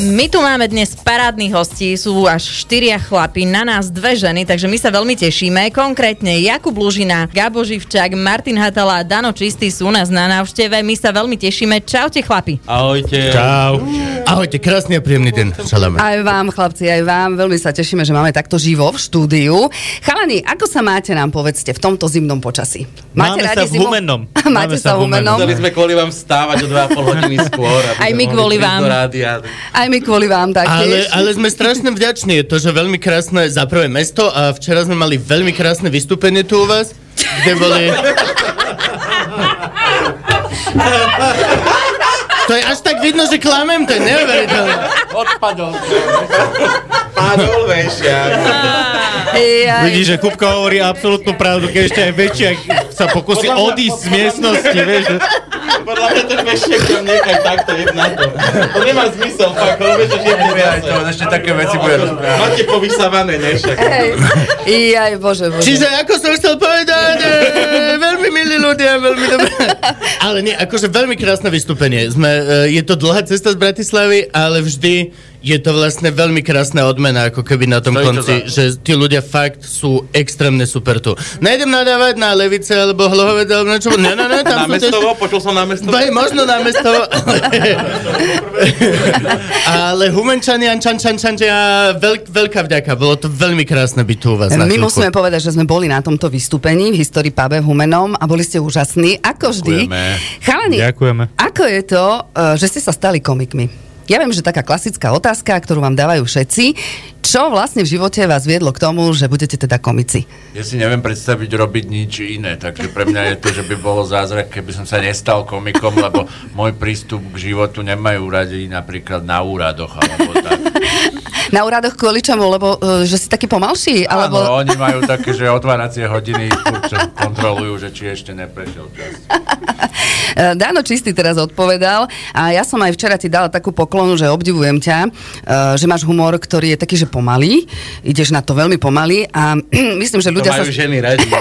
My tu máme dnes parádnych hostí, sú až štyria chlapi, na nás dve ženy, takže my sa veľmi tešíme. Konkrétne Jakub Lužina, Gabo Živčák, Martin Hatala a Dano Čistý sú u nás na návšteve. My sa veľmi tešíme. Čaute chlapi. Ahojte. Čau. Ahojte, krásny a príjemný deň. Šalame. Aj vám, chlapci, aj vám. Veľmi sa tešíme, že máme takto živo v štúdiu. Chalani, ako sa máte nám, povedzte, v tomto zimnom počasí? Máte Máme sa v Humennom. máte sa v Humennom. Chceli sme kvôli vám stávať o 2,5 hodiny skôr. Aj my kvôli vám. Aj my kvôli vám Ale, taktiež. ale sme strašne vďační. Je to, že veľmi krásne za prvé mesto a včera sme mali veľmi krásne vystúpenie tu u vás, kde boli... To je až tak vidno, že klamem, to je neuveriteľné. Odpadol. Padol vešiak. Vidíš, že Kupka hovorí absolútnu pravdu, keď ešte aj väčšia sa pokusí odísť z miestnosti, vieš. Podľa mňa ten vešiak tam nechaj takto jed na to. To nemá zmysel, fakt, lebo že je aj to, ešte také veci bude rozprávať. Máte povysávané, ne však. Hej. Ejaj, bože, bože. Čiže ako som chcel povedať, e, veľmi milí ľudia, veľmi dobré. Ale nie, akože veľmi krásne vystúpenie. Sme, e, je to dlhá cesta z Bratislavy, ale vždy je to vlastne veľmi krásna odmena, ako keby na tom Stojí to konci, za- že tí ľudia fakt sú extrémne super tu. Nejdem nadávať na Levice alebo Hlohovec alebo niečo, ne, ne, ne, tam Na sú tiež- počul som na mestovo. Bej, možno na mesto. Ale Humenčania, čan, čan, čan, čan, veľk, veľká vďaka. Bolo to veľmi krásne byť tu u vás My chvíľku. musíme povedať, že sme boli na tomto vystúpení v Histórii Pube v Humenom a boli ste úžasní, ako vždy. Ďakujeme. Chalani, Ďakujeme. ako je to, eh, že ste sa stali komikmi? Ja viem, že taká klasická otázka, ktorú vám dávajú všetci. Čo vlastne v živote vás viedlo k tomu, že budete teda komici? Ja si neviem predstaviť robiť nič iné, takže pre mňa je to, že by bolo zázrak, keby som sa nestal komikom, lebo môj prístup k životu nemajú radi napríklad na úradoch alebo tak. Na úradoch kvôli čomu? Lebo uh, že si taký pomalší? Alebo... Áno, oni majú také, že otváracie hodiny kontrolujú, že či ešte neprešiel čas. Eh, Dáno Čistý teraz odpovedal a ja som aj včera ti dala takú poklonu, že obdivujem ťa, eh, že máš humor, ktorý je taký, že pomalý, ideš na to veľmi pomaly a myslím, že To ľudia sa... majú ženy radi.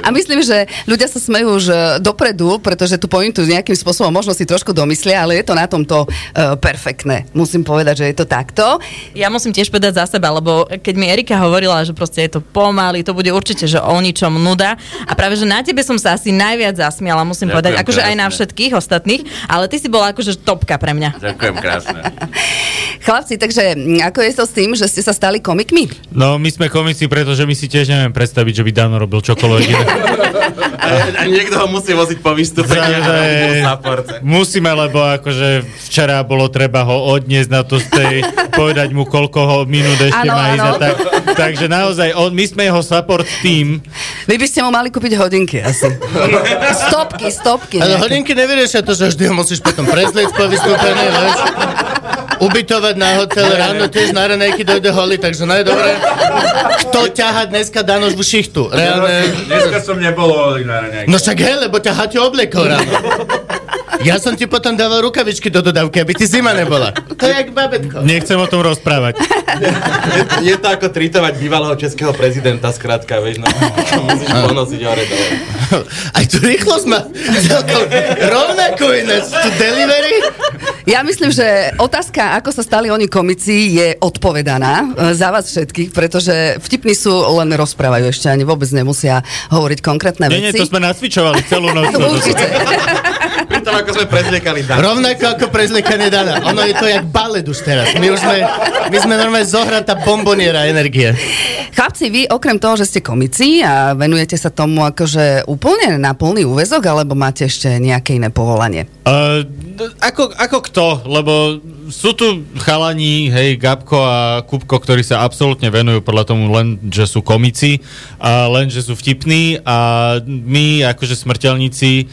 A myslím, že ľudia sa smejú už e, dopredu, pretože tú pointu nejakým spôsobom možno si trošku domyslia, ale je to na tomto perfektné. Musím povedať, že je to takto. Ja musím tiež povedať za seba, lebo keď mi Erika hovorila, že proste je to pomaly, to bude určite, že o ničom nuda. A práve, že na tebe som sa asi najviac zasmiala, musím Ďakujem povedať, akože aj na krásne. všetkých ostatných, ale ty si bola akože topka pre mňa. Ďakujem krásne. Chlapci, takže mm, ako je to s tým, že ste sa stali komikmi? No, my sme komici, pretože my si tiež neviem predstaviť, že by Dano robil čokoľvek. A, a niekto ho musí voziť po vystúpení. Musíme, lebo akože včera bolo treba ho odniesť na to stej, povedať mu, koľko ho minút ešte Áno, má ísť tak. Takže naozaj, on, my sme jeho support tým. Vy by ste mu mali kúpiť hodinky asi. stopky, stopky. Ale hodinky nevyriešia to, že vždy ho musíš potom prezlieť po vystúpení, vieš? Ubytovať na hotel, ráno tiež na ranejky dojde holý, takže no je dobré. Kto ťaha dneska danožbu šichtu? Reálne... Dneska som nebol na raňajke. No však hej, lebo ťa Haťo obliekol ráno. Ja som ti potom dával rukavičky do dodávky, aby ti zima nebola. To je jak babetko. Nechcem o tom rozprávať. Je, je to ako tritovať bývalého českého prezidenta, skrátka, vieš, no. Musíš ponosiť hore dole. Aj tu rýchlosť má celkom rovnakú ináč. Tu delivery? Ja myslím, že otázka, ako sa stali oni komici, je odpovedaná e, za vás všetkých, pretože vtipní sú, len rozprávajú ešte, ani vôbec nemusia hovoriť konkrétne Nie, nie, veci. to sme nacvičovali celú noc. Určite. Tom, ako sme prezliekali Dan. Rovnako ako prezliekanie Dana. Ono je to jak balet už teraz. My už sme, my sme normálne zohratá bomboniera energie. Chlapci, vy okrem toho, že ste komici a venujete sa tomu akože úplne na plný úvezok, alebo máte ešte nejaké iné povolanie? Uh, ako, ako kto? Lebo sú tu chalani, hej, Gabko a Kupko, ktorí sa absolútne venujú podľa tomu len, že sú komici, a len, že sú vtipní a my, akože smrteľníci,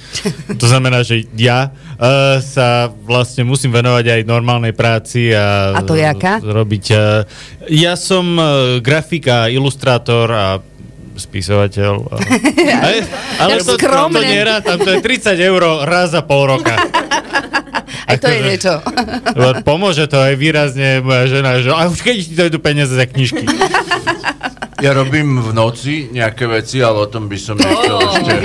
to znamená, že ja uh, sa vlastne musím venovať aj normálnej práci a... A to je aká? Robiť... Uh, ja som uh, grafik a ilustrátor a spisovateľ. A, ale ale to, to, to skromne. nerátam, to je 30 eur raz za pol roka. Aj to je niečo. Pomôže to aj výrazne moja žena, že a už keď ti dojdu peniaze za knižky. Ja robím v noci nejaké veci, ale o tom by som nechcel ešte...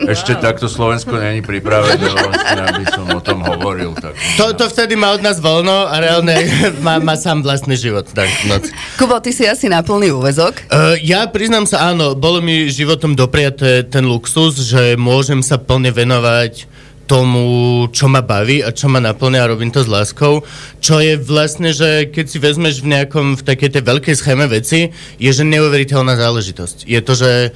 Ešte takto Slovensko není pripravené, vlastne, aby som o tom hovoril. Tak. To, to vtedy má od nás voľno a reálne má, má sám vlastný život. Tak, v noci. Kubo, ty si asi na plný úvezok. Uh, ja priznám sa, áno, bolo mi životom dopriaté ten luxus, že môžem sa plne venovať tomu, čo ma baví a čo ma naplňa a robím to s láskou, čo je vlastne, že keď si vezmeš v nejakom, v takej tej veľkej schéme veci, je, že neuveriteľná záležitosť. Je to, že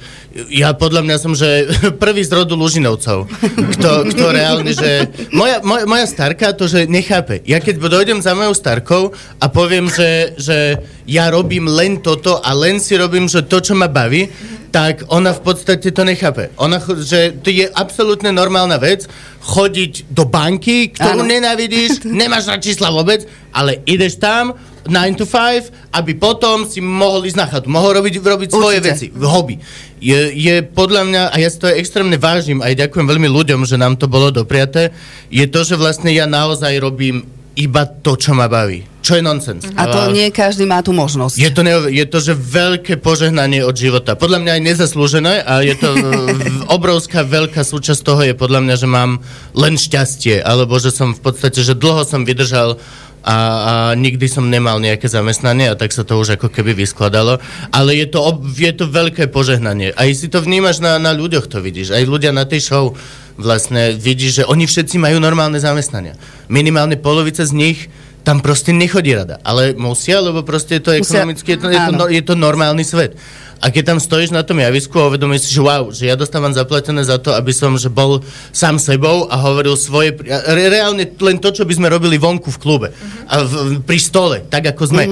ja podľa mňa som, že prvý z rodu Lužinovcov, kto, kto reálne, že moja, moja, moja starka to, že nechápe. Ja keď dojdem za mojou starkou a poviem, že, že ja robím len toto a len si robím, že to, čo ma baví, tak ona v podstate to nechápe. Ona, že to je absolútne normálna vec, chodiť do banky, ktorú Áno. nenávidíš, nemáš na čísla vôbec, ale ideš tam 9 to 5, aby potom si mohol ísť na chatu, mohol robiť, robiť svoje Určite. veci, hobby. Je, je podľa mňa, a ja si to aj extrémne vážim, aj ďakujem veľmi ľuďom, že nám to bolo dopriaté, je to, že vlastne ja naozaj robím iba to, čo ma baví. Čo je nonsens. A to nie každý má tú možnosť. Je to, ne, je to, že veľké požehnanie od života. Podľa mňa aj nezaslúžené a je to obrovská veľká súčasť toho je podľa mňa, že mám len šťastie, alebo že som v podstate, že dlho som vydržal a, a nikdy som nemal nejaké zamestnanie a tak sa to už ako keby vyskladalo. Ale je to, ob, je to veľké požehnanie. Aj si to vnímaš na, na ľuďoch, to vidíš. Aj ľudia na tej show vlastne vidíš, že oni všetci majú normálne zamestnania. Minimálne polovica z nich tam proste nechodí rada. Ale musia, lebo proste je to ekonomicky, je to, je to, no, je to normálny svet. A keď tam stojíš na tom javisku a uvedomíš si, že wow, že ja dostávam zaplatené za to, aby som že bol sám sebou a hovoril svoje... Re, reálne len to, čo by sme robili vonku v klube. A v, pri stole, tak ako sme.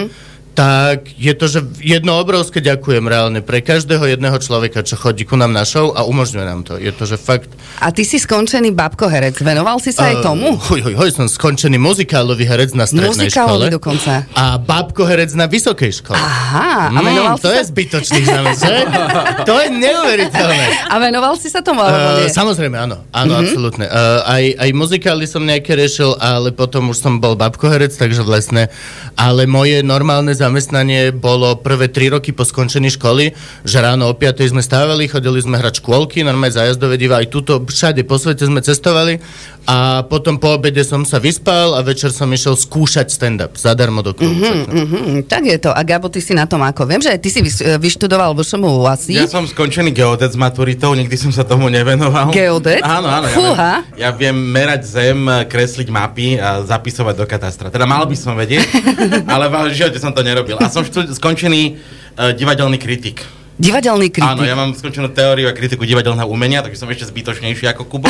Tak je to, že jedno obrovské ďakujem reálne pre každého jedného človeka, čo chodí ku nám na show a umožňuje nám to. Je to, že fakt... A ty si skončený babko herec. Venoval si sa aj tomu? Uh, hoj, hoj, hoj, som skončený muzikálový herec na strednej škole. Muzikálový dokonca. A bábko herec na vysokej škole. Aha, a venoval Mm, to si je sa... zbytočný znamená, že? To je neuveriteľné. A venoval si sa tomu, alebo Uh, nie? samozrejme, áno, áno, Mhm. mm-hmm. absolútne. Uh, aj, aj muzikály som nejaké riešil, ale potom už som bol babkoherec, takže vlastne, ale moje normálne zamestnanie bolo prvé tri roky po skončení školy, že ráno o 5 sme stávali, chodili sme hrať škôlky, normálne zájazdové diva, aj tuto, všade po svete sme cestovali a potom po obede som sa vyspal a večer som išiel skúšať stand-up zadarmo do klubu. Mm-hmm. Mhm, tak je to. A Gabo, ty si na tom ako? Viem, že ty si vyštudoval VŠMU asi. Ja som skončený geodet s maturitou, nikdy som sa tomu nevenoval. Geodet? Áno, áno. Fúha. Ja viem, ja viem merať zem, kresliť mapy a zapisovať do katastra. Teda mal by som vedieť, ale v živote som to nerobil. A som štu- skončený uh, divadelný kritik. Divadelný kritik. Áno, ja mám skončenú teóriu a kritiku divadelného umenia, takže som ešte zbytočnejší ako Kubo.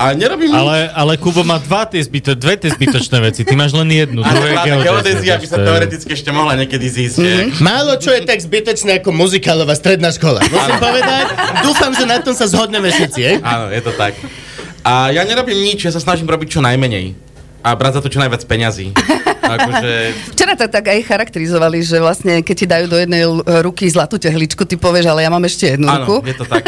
A nerobím nič. Ale, ale Kubo má dva tie zbyto, dve tie zbytočné veci. Ty máš len jednu. Áno, geodézia, by sa teoreticky ešte mohla niekedy zísť. Mm-hmm. Málo čo je tak zbytočné ako muzikálová stredná škola. Musím povedať, dúfam, že na tom sa zhodneme všetci, eh? Áno, je to tak. A ja nerobím nič, ja sa snažím robiť čo najmenej. A brať za to čo najviac peňazí. Akože... Včera to tak aj charakterizovali, že vlastne keď ti dajú do jednej ruky zlatú tehličku, ty povieš, ale ja mám ešte jednu Áno, ruku. je to tak.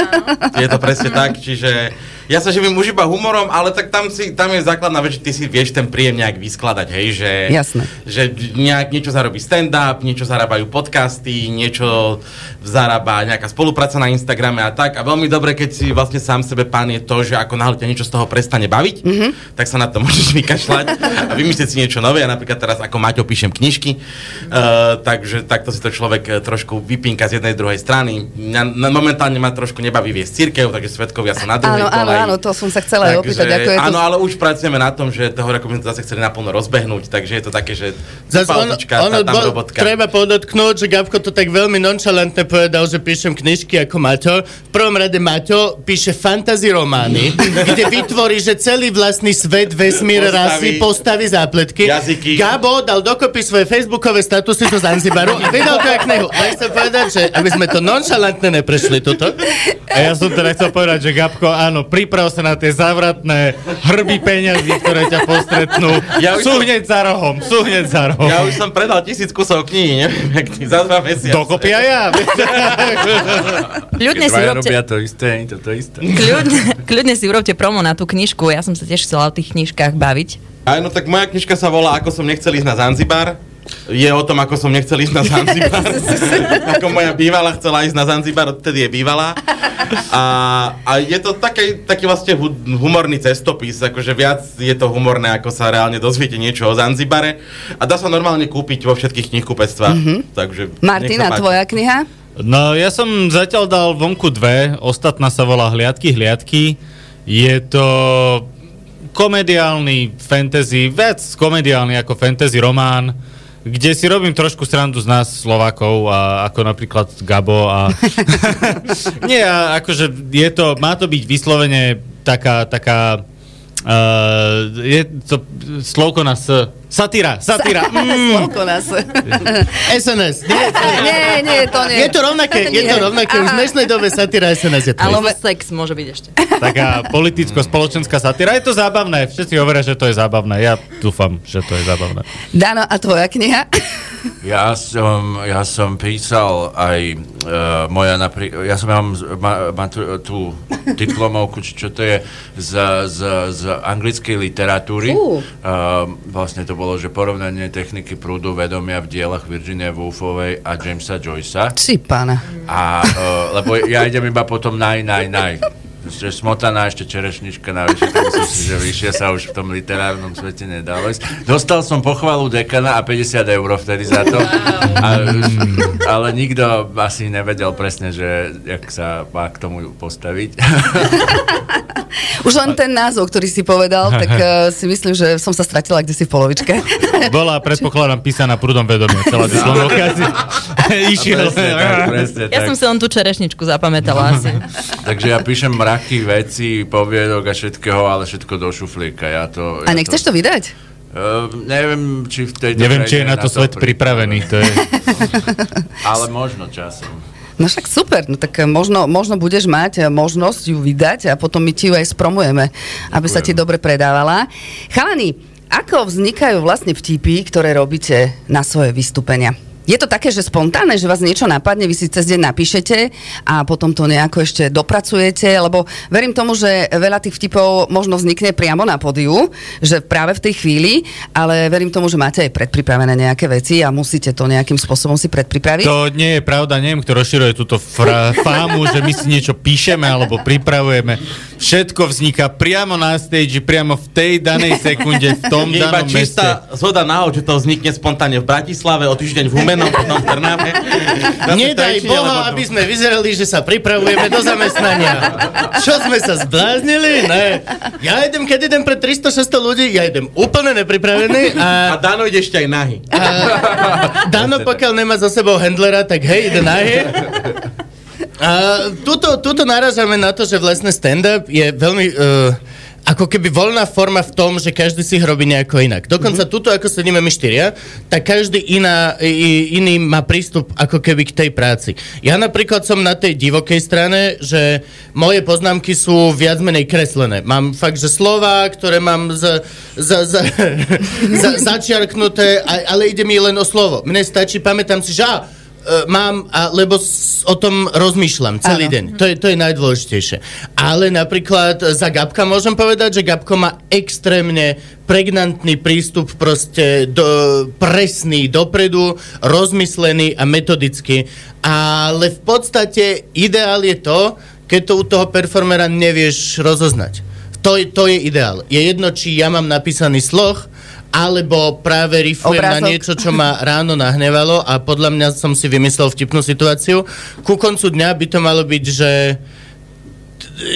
Je to presne tak, čiže ja sa živím už iba humorom, ale tak tam, si, tam je základná vec, že ty si vieš ten príjem nejak vyskladať, hej, že, Jasné. že nejak niečo zarobí stand-up, niečo zarábajú podcasty, niečo zarába nejaká spolupráca na Instagrame a tak. A veľmi dobre, keď si vlastne sám sebe pán je to, že ako náhle ťa niečo z toho prestane baviť, mm-hmm. tak sa na to môžeš vykašľať a vymyslieť si niečo nové. Ja napríklad teraz ako Maťo píšem knižky, uh, takže takto si to človek eh, trošku vypínka z jednej druhej strany. Mňa, na, momentálne ma trošku nebaví viesť církev, takže svetkovia sú na druhej Áno, áno, áno, to som sa chcela aj opýtať, ako je to... áno, ale už pracujeme na tom, že toho roku by sme to zase chceli naplno rozbehnúť, takže je to také, že ono, pauzička, ono tá, tam bo- robotka. treba podotknúť, že Gabko to tak veľmi nonchalantne povedal, že píšem knižky ako Maťo. V prvom rade Maťo píše fantasy romány, kde vytvorí, že celý vlastný svet, vesmír, rasy, postavy, zápletky. Jazyky. Gabo dal dokopy svoje facebookové statusy zo Zanzibaru a vydal to jak knihu. Ale chcem povedať, že aby sme to nonchalantne neprešli toto. A ja som teda chcel povedať, že Gabko, áno, priprav sa na tie zavratné hrby peňazí, ktoré ťa postretnú. Ja sú som- hneď za rohom, sú hneď za rohom. Ja už som predal tisíc kusov knihy, neviem, jak ty, za dva mesiace. Dokopy aj ja. Kľudne si urobte, robia to isté, to, to isté. kľudne, kľudne si urobte promo na tú knižku. Ja som sa tiež chcela o tých knižkách baviť. Áno, tak moja knižka sa volá Ako som nechcel ísť na Zanzibar. je o tom, ako som nechcel ísť na Zanzibar. ako moja bývala chcela ísť na Zanzibar, odtedy je bývala. A, a je to taký, taký vlastne hu, humorný cestopis, akože viac je to humorné, ako sa reálne dozviete niečo o Zanzibare. A dá sa normálne kúpiť vo všetkých knihkupectvách. Mm-hmm. Takže Martina, tvoja kniha? No, ja som zatiaľ dal vonku dve, ostatná sa volá Hliadky, hliadky. Je to komediálny fantasy, viac komediálny ako fantasy román, kde si robím trošku srandu z nás Slovákov, a ako napríklad Gabo a... Nie, a akože je to, má to byť vyslovene taká, taká Uh, je to slovko na S. Satíra, satíra. Mm. Nás. SNS. Nie, nie, nie, to nie. je to rovnaké, je to rovnaké. Už v dnešnej dobe satíra SNS je to. Ale sex môže byť ešte. Taká politicko-spoločenská satíra. Je to zábavné. Všetci hovoria, že to je zábavné. Ja dúfam, že to je zábavné. Dano, a tvoja kniha? Ja som, ja som písal aj uh, moja napríklad, ja som mám ma, ma tú, tú diplomovku, čo to je, z, z, z anglickej literatúry. Fú. Uh, vlastne to bolo, že porovnanie techniky prúdu vedomia v dielach Virginia Woolfovej a Jamesa Joycea. Či pána. A, uh, lebo ja idem iba potom naj, naj, naj. Že smotaná ešte čerešnička navyše, tak myslím si, že vyššie sa už v tom literárnom svete nedalo ísť. Dostal som pochvalu dekana a 50 eur vtedy za to. A, ale nikto asi nevedel presne, že jak sa má k tomu postaviť. Už len ten názov, ktorý si povedal, tak uh, si myslím, že som sa stratila kde si v polovičke. Bola, predpokladám, písaná prúdom vedomia. Celá diplomovka si išiel. presne tak, presne Ja tak. som si len tú čerešničku zapamätala asi. Takže ja píšem mraky veci, poviedok a všetkého, ale všetko do šuflíka. Ja to, A ja nechceš to vydať? Uh, neviem, či v tejto Neviem, či je na to svet pripravený. To je... Ale možno časom. No však super, no tak možno, možno budeš mať eh, možnosť ju vydať a potom my ti ju aj spromujeme, aby sa ti dobre predávala. Chalani, ako vznikajú vlastne vtipy, ktoré robíte na svoje vystúpenia? Je to také, že spontánne, že vás niečo napadne, vy si cez deň napíšete a potom to nejako ešte dopracujete, lebo verím tomu, že veľa tých vtipov možno vznikne priamo na podiu, že práve v tej chvíli, ale verím tomu, že máte aj predpripravené nejaké veci a musíte to nejakým spôsobom si predpripraviť. To nie je pravda, neviem, kto rozširuje túto fra- fámu, že my si niečo píšeme alebo pripravujeme. Všetko vzniká priamo na stage, priamo v tej danej sekunde, v tom Je iba danom meste. čistá zhoda náhod, že to vznikne spontánne v Bratislave, o týždeň v Humenom, potom v Trnave. Nedaj Boha, aby sme vyzerali, že sa pripravujeme do zamestnania. Čo sme sa zbláznili? Ne. Ja idem, keď idem pre 300-600 ľudí, ja idem úplne nepripravený A a, Dano ide ešte aj nahy. a Dano, pokiaľ nemá za sebou handlera, tak hej, ide nahy. A tuto, tuto narážame na to, že vlastne stand-up je veľmi... Uh, ako keby voľná forma v tom, že každý si ich robí nejako inak. Dokonca mm-hmm. tuto, ako sedíme my štyria, tak každý iná, iný má prístup ako keby k tej práci. Ja napríklad som na tej divokej strane, že moje poznámky sú viac menej kreslené. Mám fakt, že slova, ktoré mám za, za, za, za, začiarknuté, ale ide mi len o slovo. Mne stačí, pamätám si, že á, e, mám, a, lebo s, o tom rozmýšľam celý Áno. deň. To je, to je najdôležitejšie. Ale napríklad za Gabka môžem povedať, že Gabko má extrémne pregnantný prístup proste do, presný, dopredu, rozmyslený a metodický. Ale v podstate ideál je to, keď to u toho performera nevieš rozoznať. To, je- to je ideál. Je jedno, či ja mám napísaný sloh, alebo práve rifujem na Obrázok. niečo, čo ma ráno nahnevalo a podľa mňa som si vymyslel vtipnú situáciu. Ku koncu dňa by to malo byť, že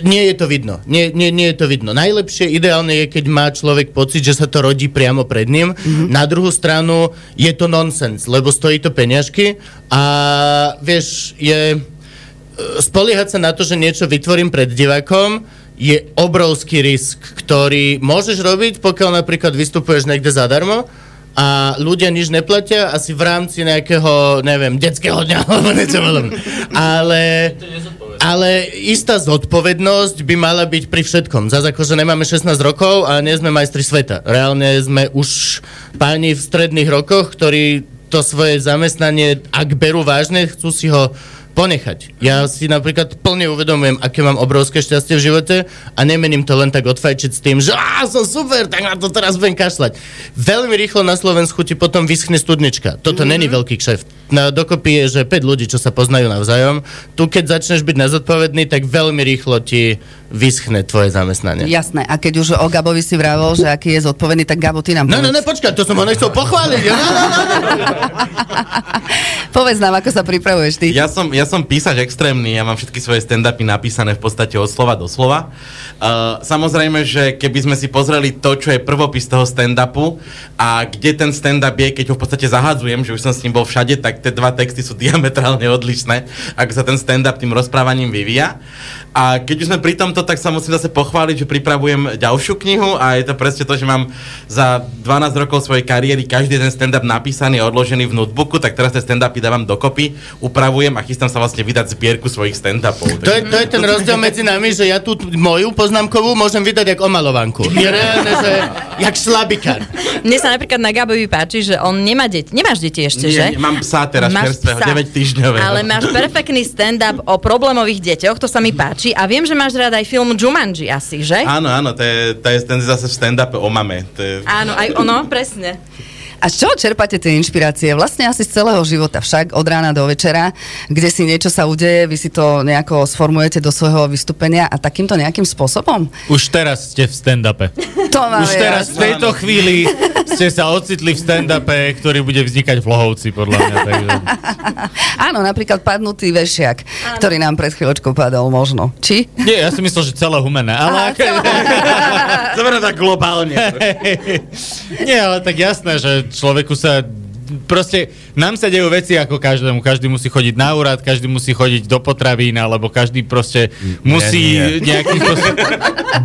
nie je to vidno. Nie, nie, nie je to vidno. Najlepšie, ideálne je, keď má človek pocit, že sa to rodí priamo pred ním. Mm-hmm. Na druhú stranu je to nonsens, lebo stojí to peňažky a vieš, je... e, Spoliehať sa na to, že niečo vytvorím pred divákom, je obrovský risk, ktorý môžeš robiť, pokiaľ napríklad vystupuješ niekde zadarmo a ľudia nič neplatia, asi v rámci nejakého, neviem, detského dňa alebo niečo podobné. Ale, ale istá zodpovednosť by mala byť pri všetkom. Zase akože nemáme 16 rokov a nie sme majstri sveta. Reálne sme už páni v stredných rokoch, ktorí to svoje zamestnanie, ak berú vážne, chcú si ho ponechať. Ja si napríklad plne uvedomujem, aké mám obrovské šťastie v živote a nemením to len tak odfajčiť s tým, že á, som super, tak na to teraz budem kašľať. Veľmi rýchlo na Slovensku ti potom vyschne studnička. Toto mm-hmm. není veľký kšeft. Na dokopy je, že 5 ľudí, čo sa poznajú navzájom. Tu, keď začneš byť nezodpovedný, tak veľmi rýchlo ti vyschne tvoje zamestnanie. Jasné, a keď už o Gabovi si vravol, že aký je zodpovedný, tak Gabo, ty nám No, no, povedz. no, počkaj, to som ho nechcel pochváliť. No, no, no, no. Povedz nám, ako sa pripravuješ ty. Ja som, ja som písač extrémny, ja mám všetky svoje stand-upy napísané v podstate od slova do slova. Uh, samozrejme, že keby sme si pozreli to, čo je prvopis toho stand-upu a kde ten stand-up je, keď ho v podstate zahadzujem, že už som s ním bol všade, tak tie dva texty sú diametrálne odlišné, ako sa ten stand-up tým rozprávaním vyvíja. A keď už sme pri tomto, tak sa musím zase pochváliť, že pripravujem ďalšiu knihu a je to presne to, že mám za 12 rokov svojej kariéry každý ten stand-up napísaný a odložený v notebooku, tak teraz tie stand-upy dávam dokopy, upravujem a chystám sa vlastne vydať zbierku svojich stand-upov. To je, to je ten rozdiel medzi nami, že ja tú moju poznámkovú môžem vydať jak omalovanku. Je reálne, že jak šlabikár. Mne sa napríklad na Gabovi páči, že on nemá deti. Nemáš deti ešte, že? Nie, mám psa teraz Máš čerstvého, psa. 9 týždňového. Ale máš perfektný stand-up o problémových deťoch, to sa mi páči. A viem, že máš rád aj film Jumanji asi, že? Áno, áno, to je, to je ten zase v stand-upe o mame. To je... Áno, aj ono, presne. A z čoho čerpáte tie inšpirácie? Vlastne asi z celého života však, od rána do večera, kde si niečo sa udeje, vy si to nejako sformujete do svojho vystúpenia a takýmto nejakým spôsobom? Už teraz ste v stand-upe. To Už teraz v tejto chvíli ste sa ocitli v stand-upe, ktorý bude vznikať v Lohovci, podľa mňa. Takže... Áno, napríklad padnutý vešiak, ktorý nám pred chvíľočkou padol možno. Či? Nie, ja si myslel, že celé humené, ale... Zoberiem tak globálne. Nie, ale tak jasné, že človeku sa proste nám sa dejú veci ako každému. Každý musí chodiť na úrad, každý musí chodiť do potravín, alebo každý proste musí nie. nejakým spôsobom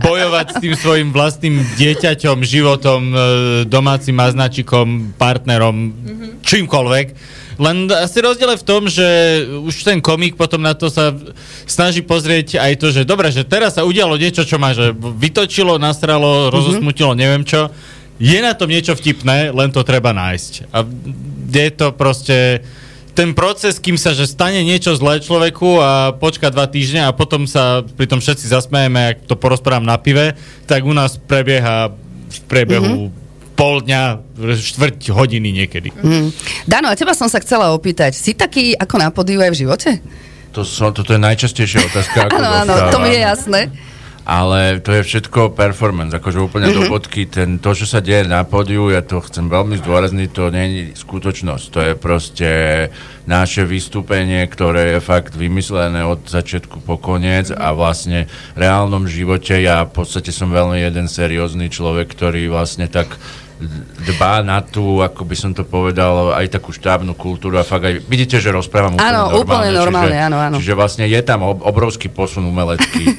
bojovať s tým svojim vlastným dieťaťom, životom, e, domácim maznačikom, partnerom, čímkoľvek. Len asi rozdiel je v tom, že už ten komik potom na to sa snaží pozrieť aj to, že dobre, že teraz sa udialo niečo, čo ma že vytočilo, nasralo, rozosmutilo, neviem čo. Je na tom niečo vtipné, len to treba nájsť. A je to proste ten proces, kým sa že stane niečo zlé človeku a počka dva týždne a potom sa pri tom všetci zasmejeme, ak to porozprávam na pive, tak u nás prebieha v priebehu mm-hmm. pol dňa, štvrť hodiny niekedy. Hm. Dano, a teba som sa chcela opýtať, si taký ako na podiu aj v živote? To som, toto je najčastejšia otázka, Áno, áno, to mi je jasné. Ale to je všetko performance, akože úplne mm-hmm. do bodky. Ten, to, čo sa deje na pódiu, ja to chcem veľmi zdôrazniť, to nie je skutočnosť. To je proste naše vystúpenie, ktoré je fakt vymyslené od začiatku po koniec a vlastne v reálnom živote ja v podstate som veľmi jeden seriózny človek, ktorý vlastne tak dbá na tú, ako by som to povedal, aj takú štábnu kultúru a fakt aj, vidíte, že rozprávam úplne Áno, normálne. úplne normálne, čiže, áno, áno. Čiže vlastne je tam ob- obrovský posun umelecký.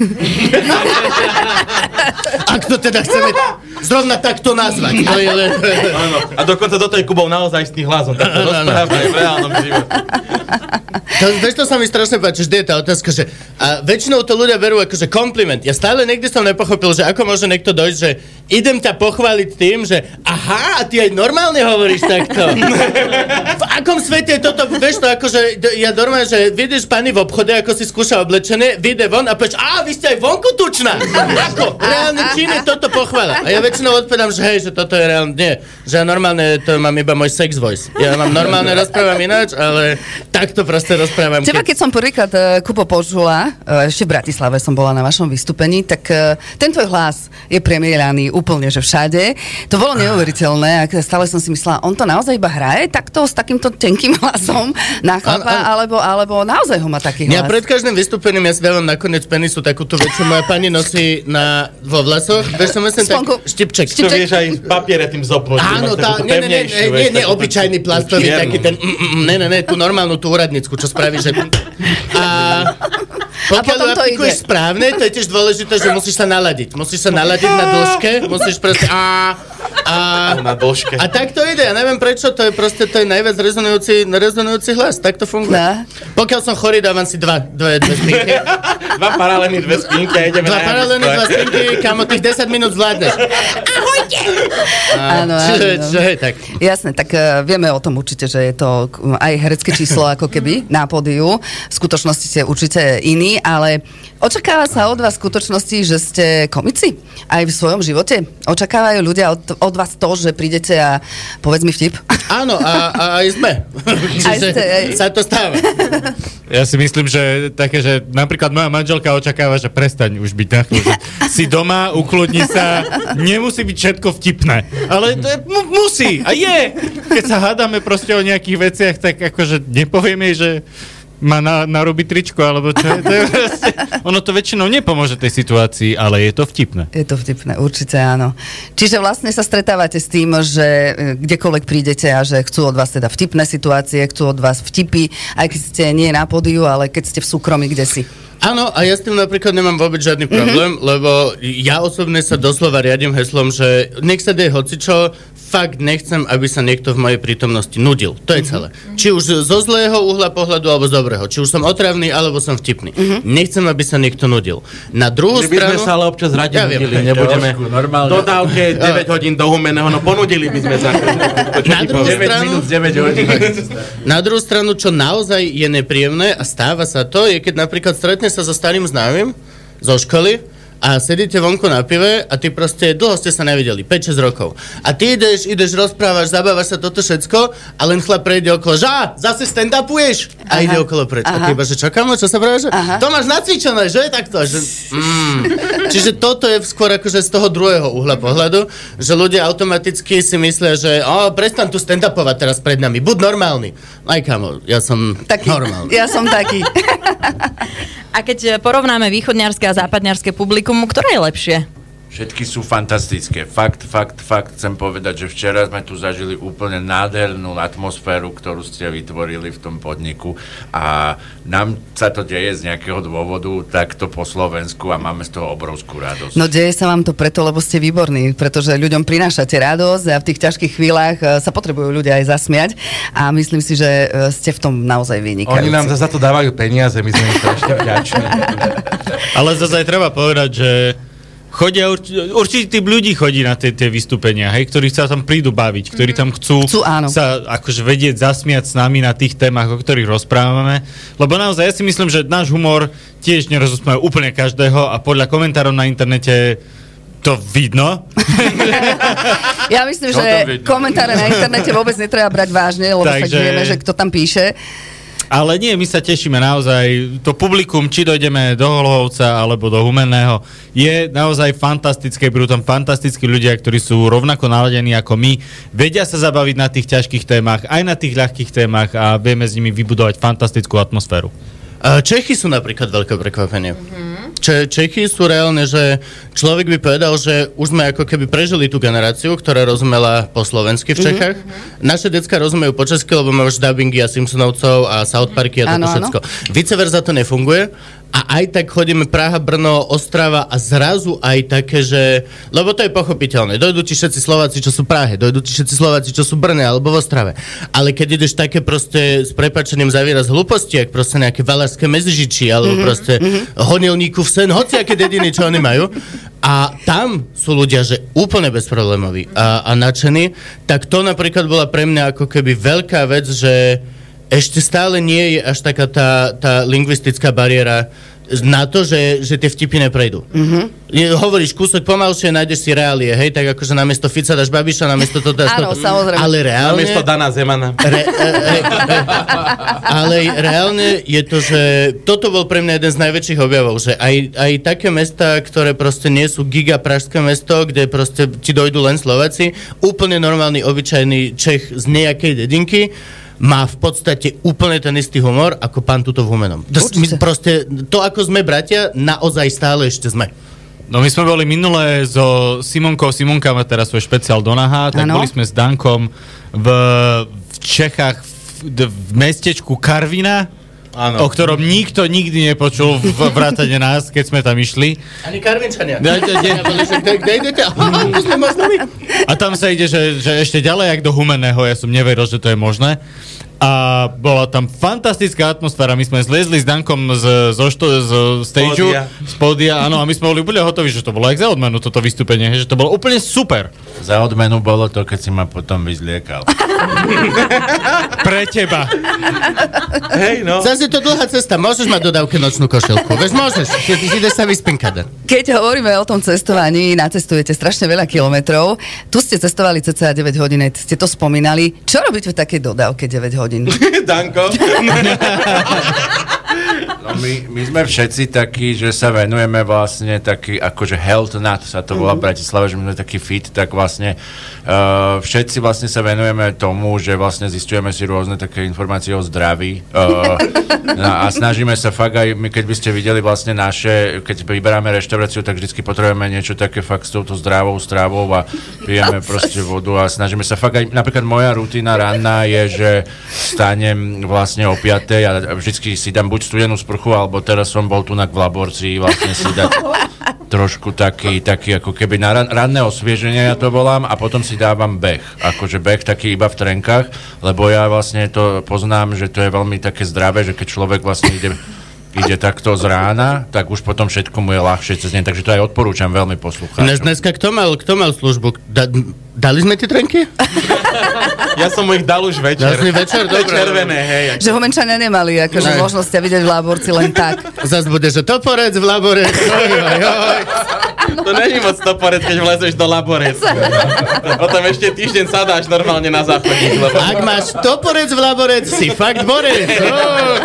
Ak to teda chceme zrovna takto nazvať. To je len... Áno. A dokonca do tej Kubov naozaj z tých hlas, on takto rozpráva aj v reálnom živote. To, vieš, to sa mi strašne páči, vždy je tá otázka, že a väčšinou to ľudia berú ako že kompliment. Ja stále niekde som nepochopil, že ako môže niekto dojsť, že idem ťa pochváliť tým, že aha, a ty aj normálne hovoríš takto. v akom svete je toto, vieš to ako, že d- ja normálne, že vidíš pani v obchode, ako si skúša oblečené, vyjde von a povieš, a vy ste aj vonku tučná. Ako? Reálny čin je toto pochvala. A ja väčšinou odpovedám, že hej, že toto je reálne, nie. Že ja normálne to mám iba môj sex voice. Ja mám normálne rozprávam ináč, ale takto proste rozprávam. Teba, keď som prvýkrát uh, Kupo počula, uh, ešte v Bratislave som bola na vašom vystúpení, tak uh, ten tvoj hlas je premieraný úplne, že všade. To bolo neuveriteľné a stále som si myslela, on to naozaj iba hraje takto s takýmto tenkým hlasom na chlapa, Áno, áno. alebo, alebo naozaj ho má taký Ja hlas. pred každým vystúpením ja si dávam nakoniec penisu takúto vec, čo moja pani nosí na, vo vlasoch. Vieš, som myslím, tak štipček. To vieš aj papiere tým zopnúť. Áno, tá, takú nie, nie, nie, nie, obyčajný plastový, taký ten, mm, mm, ne, ne, ne, tú normálnu, tú úradnickú, čo spraví, že... A pokiaľ potom ju to ide. správne, to je tiež dôležité, že musíš sa naladiť. Musíš sa naladiť na dĺžke, musíš proste... A, A, Na dĺžke. a tak to ide, ja neviem prečo, to je proste to je najviac rezonujúci, rezonujúci hlas, tak to funguje. No. Pokiaľ som chorý, dávam si dva, dve, dve spinky. Dva paralelní, dve spinky a ideme Dva dva javisko. spinky, kamo, tých 10 minút zvládneš. Áno, Čiže, áno. tak. Jasné, tak uh, vieme o tom určite, že je to aj herecké číslo ako keby na pódiu. V skutočnosti ste určite ale očakáva sa od vás v skutočnosti, že ste komici aj v svojom živote? Očakávajú ľudia od, od vás to, že prídete a povedz mi vtip? Áno, a, a aj sme. Čiže ste, aj. sa to stáva. Ja si myslím, že také, že napríklad moja manželka očakáva, že prestaň už byť na chvíľu. Si doma, ukludni sa, nemusí byť všetko vtipné. Ale to je, mu, musí a je. Keď sa hádame proste o nejakých veciach, tak akože nepoviem jej, že má na, narobiť tričko, alebo čo je, to je proste, ono to väčšinou nepomôže tej situácii, ale je to vtipné. Je to vtipné, určite áno. Čiže vlastne sa stretávate s tým, že e, kdekoľvek prídete a že chcú od vás teda vtipné situácie, chcú od vás vtipy, aj keď ste nie na pódiu, ale keď ste v súkromí, kde si. Áno, a ja s tým napríklad nemám vôbec žiadny problém, mm-hmm. lebo ja osobne sa doslova riadím heslom, že nech sa deje hocičo, fakt nechcem, aby sa niekto v mojej prítomnosti nudil. To je celé. Či už zo zlého uhla pohľadu, alebo z dobrého. Či už som otravný, alebo som vtipný. Nechcem, aby sa niekto nudil. Na druhú My by sme stranu... sa ale občas radi Ja viem. nudili, nebudeme Trošku, normálne. dodávke 9 hodín do humeného, no ponudili by sme sa. Na druhú poviem? 9 stranu- minút, 9 hodín. Na druhú stranu, čo naozaj je nepríjemné a stáva sa to, je keď napríklad stretne sa so starým známym zo školy a sedíte vonku na pive a ty proste dlho ste sa nevideli, 5-6 rokov. A ty ideš, ideš, rozprávaš, zabávaš sa toto všetko a len chlap prejde okolo, že zase stand-upuješ? A Aha. ide okolo preč. A Aha. ty iba, že čo kamo, čo sa práve, že to máš nacvičené, že je takto? Že, mm. Čiže toto je skôr akože z toho druhého uhla pohľadu, že ľudia automaticky si myslia, že o, prestan tu stand-upovať teraz pred nami, buď normálny. Aj kamo, ja som Taký, normálny. Ja som taký. A keď porovnáme východňarské a západňarské publikum, ktoré je lepšie? Všetky sú fantastické. Fakt, fakt, fakt chcem povedať, že včera sme tu zažili úplne nádhernú atmosféru, ktorú ste vytvorili v tom podniku a nám sa to deje z nejakého dôvodu takto po Slovensku a máme z toho obrovskú radosť. No deje sa vám to preto, lebo ste výborní, pretože ľuďom prinášate radosť a v tých ťažkých chvíľach e, sa potrebujú ľudia aj zasmiať a myslím si, že e, ste v tom naozaj vynikajúci. Oni nám za to dávajú peniaze, my sme im strašne vďační. Ale zase aj treba povedať, že chodia, urč- určitý typ ľudí chodí na tie, tie vystúpenia, hej, ktorí sa tam prídu baviť, ktorí tam chcú, Chcú, áno. sa akože vedieť zasmiať s nami na tých témach, o ktorých rozprávame. Lebo naozaj ja si myslím, že náš humor tiež nerozosmeje úplne každého a podľa komentárov na internete to vidno. Ja myslím, Čo že komentáre na internete vôbec netreba brať vážne, lebo Takže... Takže- tak vieme, že kto tam píše. Ale nie, my sa tešíme naozaj. To publikum, či dojdeme do Holhovca alebo do Humenného, je naozaj fantastické. Budú tam fantastickí ľudia, ktorí sú rovnako naladení ako my. Vedia sa zabaviť na tých ťažkých témach, aj na tých ľahkých témach a vieme s nimi vybudovať fantastickú atmosféru. Čechy sú napríklad veľké prekvapenie. Če- Čechy sú reálne, že človek by povedal, že už sme ako keby prežili tú generáciu, ktorá rozumela po slovensky v Čechách. Naše decka rozumejú po česky, lebo máš dubbingy a Simpsonovcov a South Parky a áno. všetko. Vice versa to nefunguje. A aj tak chodíme Praha, Brno, Ostrava a zrazu aj také, že... Lebo to je pochopiteľné. Dojdú ti všetci Slováci, čo sú v Prahe, dojdú ti všetci Slováci, čo sú v Brne alebo v Ostrave. Ale keď ideš také proste s prepačením za výraz hlúposti, ak proste nejaké valárske medzižiči, alebo mm-hmm, proste mm-hmm. honilníku v sen, hociaké dediny, čo oni majú. A tam sú ľudia, že úplne bezproblémoví a, a nadšení. Tak to napríklad bola pre mňa ako keby veľká vec, že ešte stále nie je až taká tá, tá lingvistická bariéra na to, že, že tie vtipy neprejdú. Mm-hmm. Hovoríš kúsok pomalšie, nájdeš si reálie, hej, tak akože namiesto Fica dáš Babiša, namiesto toto dáš Áno, toto. samozrejme. Ale reálne... Namiesto Dana Zemana. Re, e, e, e, ale reálne je to, že toto bol pre mňa jeden z najväčších objavov, že aj, aj také mesta, ktoré proste nie sú giga pražské mesto, kde proste ti dojdú len Slováci, úplne normálny, obyčajný Čech z nejakej dedinky, má v podstate úplne ten istý humor ako pán tuto v Humenom. To, my, proste, to, ako sme bratia, naozaj stále ešte sme. No my sme boli minulé so Simonkou, Simonka má teraz svoj špeciál Donaha, tak Áno. boli sme s Dankom v, v Čechách, v, v mestečku Karvina Áno. o ktorom nikto nikdy nepočul v vrátane nás, keď sme tam išli. Ani Karvinčania. Boli, že kde, kde idete? A tam sa ide, že, že ešte ďalej, ak do Humeného, ja som neveril, že to je možné. A bola tam fantastická atmosféra. My sme zliezli s Dankom z, zo, što, z stageu, Pódia. z pódia, áno, a my sme boli úplne hotoví, že to bolo jak za odmenu, toto vystúpenie, že to bolo úplne super. Za odmenu bolo to, keď si ma potom vyzliekal. Pre teba. Hej, no. Zase je to dlhá cesta, môžeš mať dodávke nočnú košelku. Vieš, môžeš. Ty ideš sa vyspinkať. Keď hovoríme o tom cestovaní, nacestujete strašne veľa kilometrov. Tu ste cestovali cca 9 hodín, ste to spomínali. Čo robíte v takej dodávke 9 hodín? Danko. No my, my sme všetci takí, že sa venujeme vlastne taký, akože health nut sa to volá v Bratislave, že my sme taký fit, tak vlastne uh, všetci vlastne sa venujeme tomu, že vlastne zistujeme si rôzne také informácie o zdraví uh, a snažíme sa fakt aj, my keď by ste videli vlastne naše, keď vyberáme reštauráciu, tak vždycky potrebujeme niečo také fakt s touto zdravou stravou a pijeme proste vodu a snažíme sa fakt aj, napríklad moja rutina ranná je, že stanem vlastne o 5 a vždycky si dám buď studenú sprchu, alebo teraz som bol tu na laborci vlastne si dať trošku taký, taký ako keby na ran, ranné osvieženie, ja to volám, a potom si dávam beh. Akože beh taký iba v trenkách, lebo ja vlastne to poznám, že to je veľmi také zdravé, že keď človek vlastne ide ide takto z rána, tak už potom všetko mu je ľahšie cez deň. Takže to aj odporúčam veľmi Dnes, poslucháčom. dneska kto mal, kto mal službu? Da, dali sme ti trenky? Ja som mu ich dal už večer. Dal si večer? To je Dobre. červené, hej. Že Humenčania nemali akože Ne. možnosť ťa vidieť v Láborci len tak. Zas bude, že toporec v labore. To není moc toporec, keď vlezeš do laborec. Potom ešte týždeň sadáš normálne na záchodník, lebo... Ak máš toporec v laborec, si fakt borec. Oh.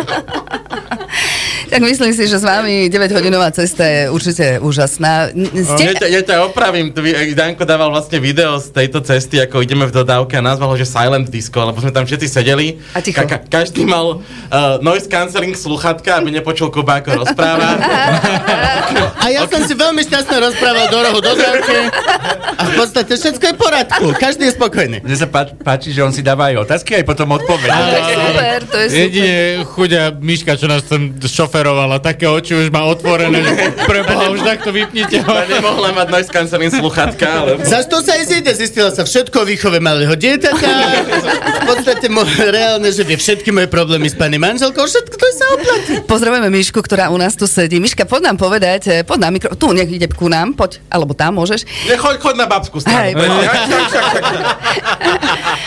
Tak myslím si, že s vami 9-hodinová cesta je určite úžasná. N- Ja Ste... ťa, ja ťa opravím, Danko dával vlastne video z tejto cesty, ako ideme v dodávke a nazval ho, že Silent Disco, lebo sme tam všetci sedeli. A ticho. ka- každý mal uh, noise cancelling sluchatka, aby nepočul Kuba, ako rozpráva. A ja som si veľmi šťastne rozprával do rohu dodávky a v podstate všetko je v poradku. Každý je spokojný. Mne sa pá- páči, že on si dáva aj otázky, aj potom odpovede. To je super, to je super. Jedine chuďa Miška, čo nás tam šoferovala, také oči už má otvorené, že preboha, už takto vypnite ho. Nemohla mať noise cancelling sluchatka, ale... Za to sa aj zíde, zistila sa všetko o výchove malého dieťaťa. V podstate mo- reálne, že vie všetky moje problémy s pani manželkou, všetko to sa oplatí. Pozdravujeme Mišku, ktorá u nás tu sedí. Miška, poď nám povedať, eh, poď na mikro... Tu, nech ide ku nám, poď, alebo tam môžeš. Ne, choď, choď na babskú stranu.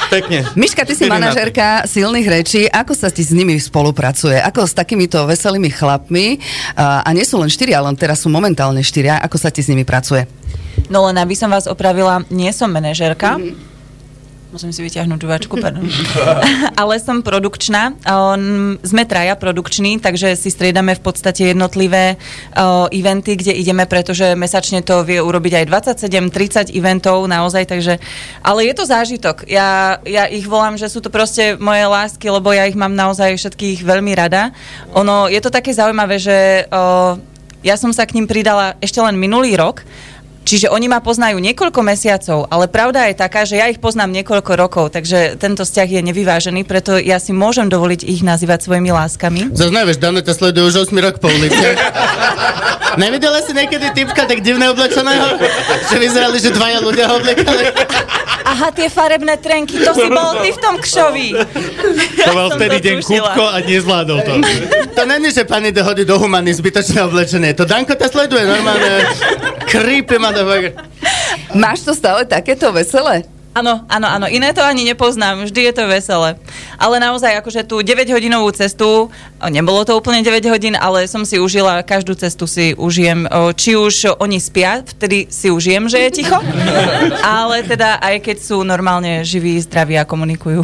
Pekne. Miška, ty si manažerka silných rečí. Ako sa ti s nimi spolupracuje? Ako s takýmito veselými chlapmi? A, a nie sú len štyria, ale teraz sú momentálne štyria. Ako sa ti s nimi pracuje? No len aby som vás opravila, nie som manažérka. Musím si vyťahnuť žuvačku, pardon. Ale som produkčná. Sme traja produkční, takže si striedame v podstate jednotlivé uh, eventy, kde ideme, pretože mesačne to vie urobiť aj 27-30 eventov naozaj, takže... Ale je to zážitok. Ja, ja ich volám, že sú to proste moje lásky, lebo ja ich mám naozaj všetkých veľmi rada. Ono, je to také zaujímavé, že uh, ja som sa k ním pridala ešte len minulý rok, Čiže oni ma poznajú niekoľko mesiacov, ale pravda je taká, že ja ich poznám niekoľko rokov, takže tento vzťah je nevyvážený, preto ja si môžem dovoliť ich nazývať svojimi láskami. Dano ťa sleduje už 8 rok po ulici. Nevidela si niekedy typka tak divne oblečeného? Že vyzerali, že dvaja ľudia ho obliekali? Aha, tie farebné trenky, to si bol ty v tom kšovi. To mal som vtedy deň. Kupko a nezvládol to. To není, že pani ide hodí do humany zbytočné oblečenie. To Danko ťa sleduje normálne. Creepy motherfucker. Máš to stále takéto veselé? Áno, áno, áno, iné to ani nepoznám, vždy je to veselé. Ale naozaj, akože tú 9-hodinovú cestu, nebolo to úplne 9 hodín, ale som si užila, každú cestu si užijem. Či už oni spia, vtedy si užijem, že je ticho, ale teda aj keď sú normálne živí, zdraví a komunikujú.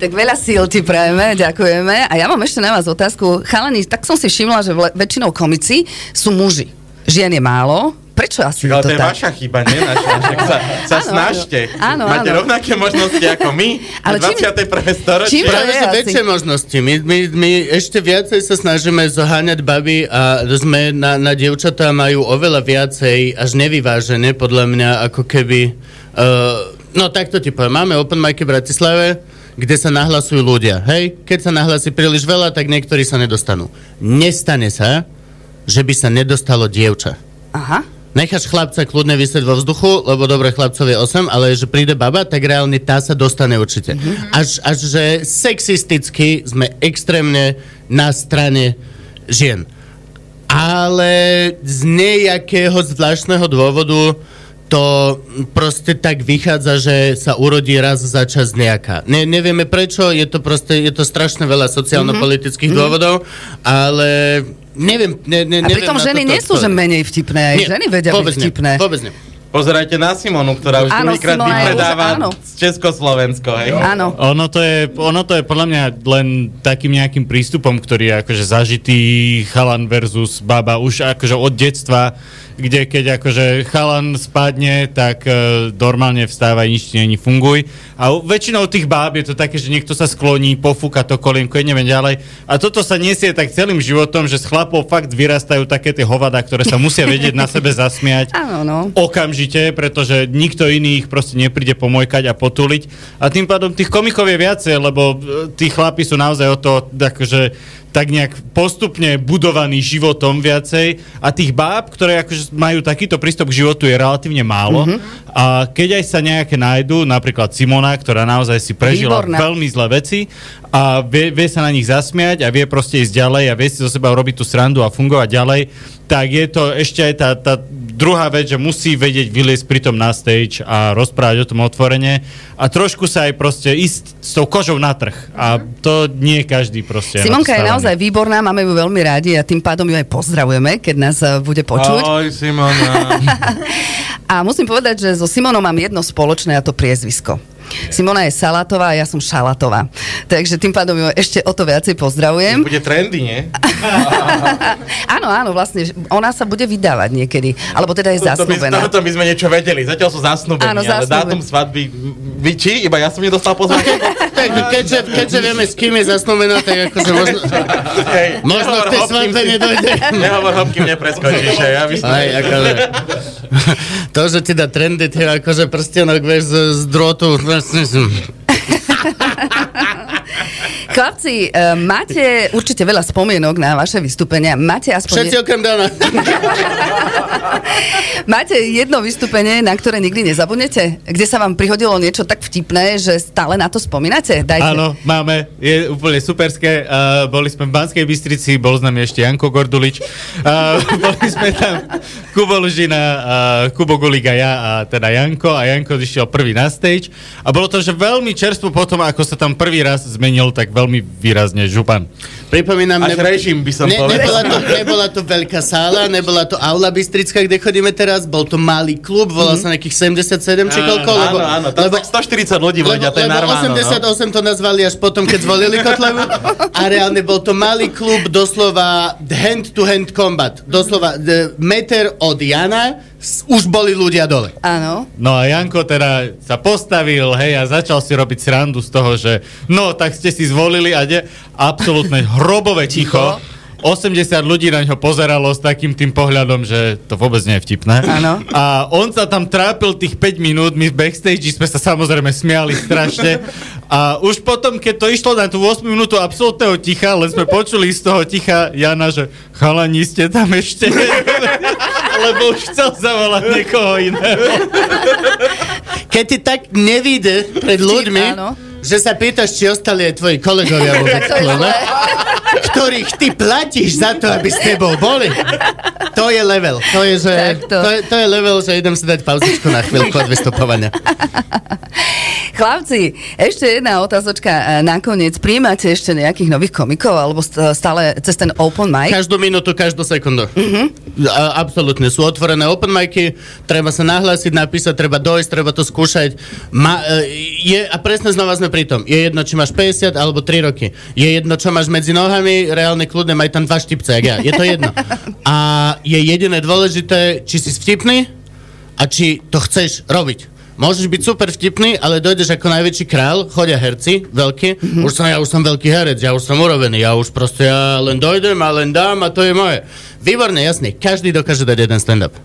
Tak veľa síl ti prajeme, ďakujeme. A ja mám ešte na vás otázku. Chalani, tak som si všimla, že väčšinou komici sú muži. Žien je málo. Prečo asi Ale je to to je tak? vaša chyba, nie naša. Sa, sa Áno, snažte. áno. Áno, Máte áno. rovnaké možnosti ako my Ale čím- 21. storočí. čím Práve, že väčšie možnosti. My, my, my ešte viacej sa snažíme zoháňať baby a sme na, na dievčatá majú oveľa viacej až nevyvážené, podľa mňa, ako keby... Uh, no takto ti poviem, máme open mic v Bratislave, kde sa nahlasujú ľudia. Hej, keď sa nahlasí príliš veľa, tak niektorí sa nedostanú. Nestane sa, že by sa nedostalo dievča. Aha. Necháš chlapca kľudne vysieť vo vzduchu, lebo dobre chlapcov je 8, ale že príde baba, tak reálne tá sa dostane určite. Až, až že sexisticky sme extrémne na strane žien. Ale z nejakého zvláštneho dôvodu to proste tak vychádza, že sa urodí raz za čas nejaká. Ne, nevieme prečo, je to proste, je to strašne veľa sociálno-politických mm-hmm. dôvodov, ale neviem, ne, ne, A neviem pritom na ženy nie sú, že menej vtipné, aj Nie, ženy vedia byť vtipné. Vôbec nie. Pozerajte na Simonu, ktorá už druhýkrát vypredáva z Československo, hej? Áno. Ono to, je, ono to je podľa mňa len takým nejakým prístupom, ktorý je akože zažitý chalan versus baba už akože od detstva, kde keď akože chalan spadne, tak uh, normálne vstáva, nič ti není funguj. A väčšinou tých báb je to také, že niekto sa skloní, pofúka to kolienko, neviem ďalej. A toto sa nesie tak celým životom, že z chlapov fakt vyrastajú také tie hovada, ktoré sa musia vedieť na sebe zasmiať Áno, no. okamžite, pretože nikto iný ich proste nepríde pomojkať a potuliť. A tým pádom tých komikov je viacej, lebo e, tí chlapi sú naozaj o to, akože tak nejak postupne budovaný životom viacej a tých báb, ktoré akože majú takýto prístup k životu je relatívne málo mm-hmm. a keď aj sa nejaké nájdú, napríklad Simona, ktorá naozaj si prežila Výborná. veľmi zlé veci a vie, vie sa na nich zasmiať a vie proste ísť ďalej a vie si zo seba urobiť tú srandu a fungovať ďalej, tak je to ešte aj tá, tá druhá vec, že musí vedieť vyliesť pritom na stage a rozprávať o tom otvorene a trošku sa aj proste ísť s tou kožou na trh. A to nie každý proste. Simonka je stavaný. naozaj výborná, máme ju veľmi rádi a tým pádom ju aj pozdravujeme, keď nás eh, bude počuť. Ahoj, Simona. A musím povedať, že so Simonou mám jedno spoločné a to priezvisko. Simona je Salatová a ja som Šalatová. Takže tým pádom ju ešte o to viacej pozdravujem. Bude trendy, nie? Áno, áno, vlastne, ona sa bude vydávať niekedy. Alebo teda je To by, zasnúbená. to by sme niečo vedeli. Zatiaľ sú zasnúbení, Áno, ale dátum svadby... Vy či? Iba ja som nedostal pozvanie? Tak, keďže, keďže vieme, s kým je zasnúbená, tak akože možno, Hej, možno k tej svadbe nedojde. Nehovor hopkým nepreskočíš, ja by som... Aj, akože, to, že ti dá trendy, ty akože prstenok, vieš, z, z drôtu, vlastne som- Chlapci, uh, máte určite veľa spomienok na vaše vystúpenia. Máte aspoň... Všetci okrem Dana. Máte jedno vystúpenie, na ktoré nikdy nezabudnete? Kde sa vám prihodilo niečo tak vtipné, že stále na to spomínate? Dajte. Áno, máme, je úplne superské. Uh, boli sme v Banskej Bystrici, bol s nami ešte Janko Gordulič. Uh, boli sme tam Kubo Lužina, uh, Kubo Gulík a ja a teda Janko a Janko išiel prvý na stage a bolo to, že veľmi čerstvo potom, ako sa tam prvý raz zmenil, tak veľmi výrazne župan. Pripomínam, Až režim by som ne, povedal. nebola, to, nebola to veľká sála, nebola to aula Bystrická, kde chodíme teraz, bol to malý klub, volal sa nejakých 77 či koľko, lebo, Áno, áno, tam lebo, tak 140 ľudí vojde, to je lebo Narvano, 88 no. to nazvali až potom, keď zvolili Kotlevu a reálne bol to malý klub, doslova hand-to-hand combat. Doslova d- meter od Jana už boli ľudia dole. Áno. No a Janko teda sa postavil, hej, a začal si robiť srandu z toho, že no, tak ste si zvolili a de- absolútne hrobové ticho. 80 ľudí na ňo pozeralo s takým tým pohľadom, že to vôbec nie je vtipné. Áno. A on sa tam trápil tých 5 minút, my v backstage sme sa samozrejme smiali strašne. A už potom, keď to išlo na tú 8 minútu absolútneho ticha, len sme počuli z toho ticha Jana, že chalani ste tam ešte. Lebo už chcel zavolať niekoho iného. Keď ti tak nevíde pred ľuďmi, áno. Že sa pýtaš, či ostali aj tvoji kolegovia klube, zlé. Ktorých ty platíš za to, aby s tebou boli. To je level. To je, že, Takto. to, je, to je level, že idem si dať pauzičku na chvíľku od vystupovania. Chlapci, ešte jedna otázočka e, nakoniec. Príjmate ešte nejakých nových komikov alebo st- stále cez ten open mic? Každú minútu, každú sekundu. A, absolútne. Sú otvorené open micy, treba sa nahlásiť, napísať, treba dojsť, treba to skúšať. Ma, e, je, a presne znova sme pri tom. Je jedno, či máš 50 alebo 3 roky. Je jedno, čo máš medzi nohami, reálne kľudne maj tam dva štipce, jak ja. Je to jedno. A je jediné dôležité, či si vtipný a či to chceš robiť. Môžeš byť super vtipný, ale dojdeš ako najväčší král, chodia herci, veľkí, mm-hmm. už som, ja už som veľký herec, ja už som urobený, ja už proste ja len dojdem a len dám a to je moje. Výborne, jasne, každý dokáže dať jeden stand-up.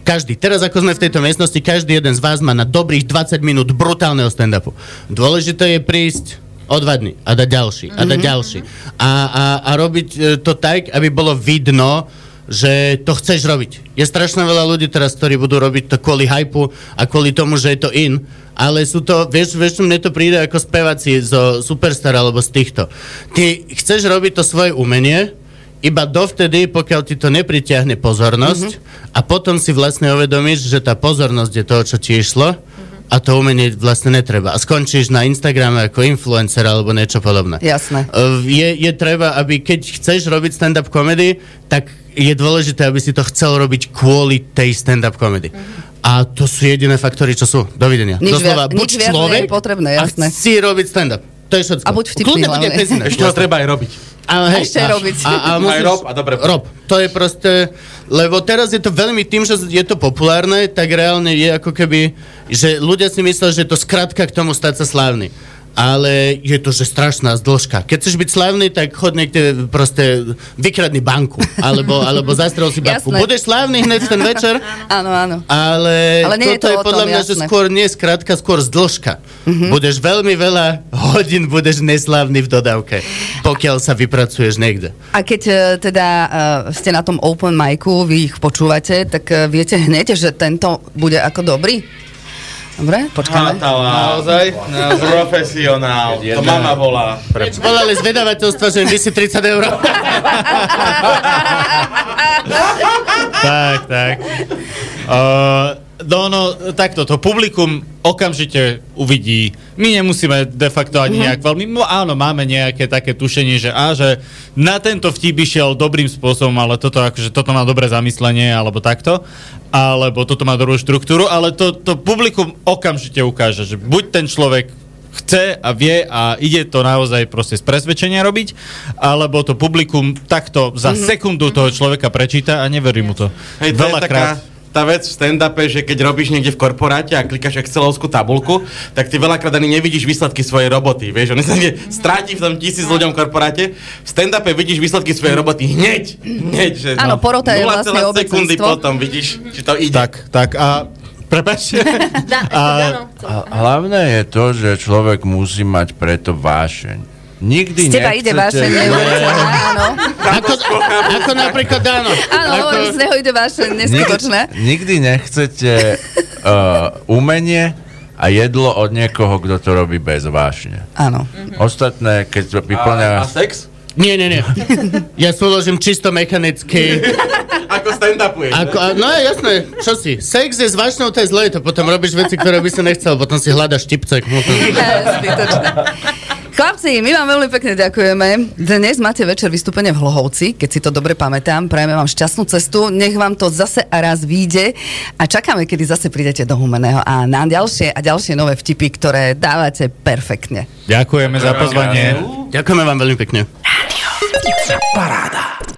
Každý. Teraz, ako sme v tejto miestnosti, každý jeden z vás má na dobrých 20 minút brutálneho stand-upu. Dôležité je prísť, o dva dny a dať ďalší a dať ďalší. A, a, a robiť e, to tak, aby bolo vidno, že to chceš robiť. Je strašne veľa ľudí teraz, ktorí budú robiť to kvôli hypu a kvôli tomu, že je to in, ale sú to, vieš, vieš, mne to príde ako speváci zo Superstar alebo z týchto. Ty chceš robiť to svoje umenie, iba dovtedy, pokiaľ ti to nepritiahne pozornosť a potom si vlastne uvedomíš, že tá pozornosť je toho, čo ti išlo a to umenie vlastne netreba. A skončíš na Instagrame ako influencer alebo niečo podobné. Jasné. Uh, Je, je treba, aby keď chceš robiť stand-up comedy, tak je dôležité, aby si to chcel robiť kvôli tej stand-up comedy. A to sú jediné faktory, čo sú. Dovidenia. Nič Doslova, viac- buď nič viac človek nie je potrebné, jasné. a chci robiť stand-up. To je všetko. A buď vtipný Kľudne pezinár. Ešte ho treba aj robiť. A, hej, Ešte a, robiť. A, a musíš, rob a dobre. Rob. To je proste... Lebo teraz je to veľmi tým, že je to populárne, tak reálne je ako keby, že ľudia si myslia, že je to skratka k tomu stať sa slávny. Ale je to, že strašná zdĺžka. Keď chceš byť slávny, tak chod niekde proste vykradni banku. Alebo, alebo zastrel si babku. Jasné. Budeš slávny hneď ten večer, Áno, áno. ale, Ale nie je toto to je podľa tom, mňa, že jasné. skôr nie skratka, skôr zdĺžka. Mm-hmm. Budeš veľmi veľa hodín, budeš neslávny v dodávke, pokiaľ sa vypracuješ niekde. A keď e, teda uh, ste na tom open micu, vy ich počúvate, tak uh, viete hneď, že tento bude ako dobrý? Dobre, počkáme. Hatala. Naozaj? Profesionál. To mama volá. Volali z vydavateľstva, že im vysí 30 eur. tak, tak. Uh, no, no, takto, to. Publikum okamžite uvidí. My nemusíme de facto ani nejak veľmi, no áno, máme nejaké také tušenie, že á, že na tento vtip išiel dobrým spôsobom, ale toto, akože, toto má dobré zamyslenie, alebo takto, alebo toto má dobrú štruktúru, ale to, to publikum okamžite ukáže, že buď ten človek chce a vie a ide to naozaj proste z presvedčenia robiť, alebo to publikum takto za sekundu toho človeka prečíta a neverí mu to. Hej, to je taká tá vec v stand-upe, že keď robíš niekde v korporáte a klikáš Excelovskú tabulku, tak ty veľakrát ani nevidíš výsledky svojej roboty. Vieš, on sa stráti v tom tisíc ľuďom v korporáte. V stand-upe vidíš výsledky svojej roboty hneď. hneď že Áno, porota je vlastne 0,1 sekundy potom vidíš, či to ide. Tak, tak a prepačte. A-. A hlavné je to, že človek musí mať preto vášeň. Nikdy Z teba ide nechcete... vášeň, neuveriteľná, áno. Ako, ako napríklad Dáno. Áno, hovorím, z neho ide vášeň, neskutočné. Nikdy, nikdy nechcete uh, umenie a jedlo od niekoho, kto to robí bez vášne. Áno. Ostatné, keď to A, vyplňa... a sex? Nie, nie, nie. Ja súložím čisto mechanicky. Ako stand-upuješ. Ako, a, no jasné, čo si? Sex je s vášňou, to je zlé, to potom robíš veci, ktoré by si nechcel, potom si hľadaš štipcek. To... Zbytočné. Chlapci, my vám veľmi pekne ďakujeme. Dnes máte večer vystúpenie v Hlohovci, keď si to dobre pamätám. Prajeme vám šťastnú cestu, nech vám to zase a raz vyjde a čakáme, kedy zase prídete do Humeného a na ďalšie a ďalšie nové vtipy, ktoré dávate perfektne. Ďakujeme za pozvanie. Ďakujeme vám veľmi pekne. Paráda.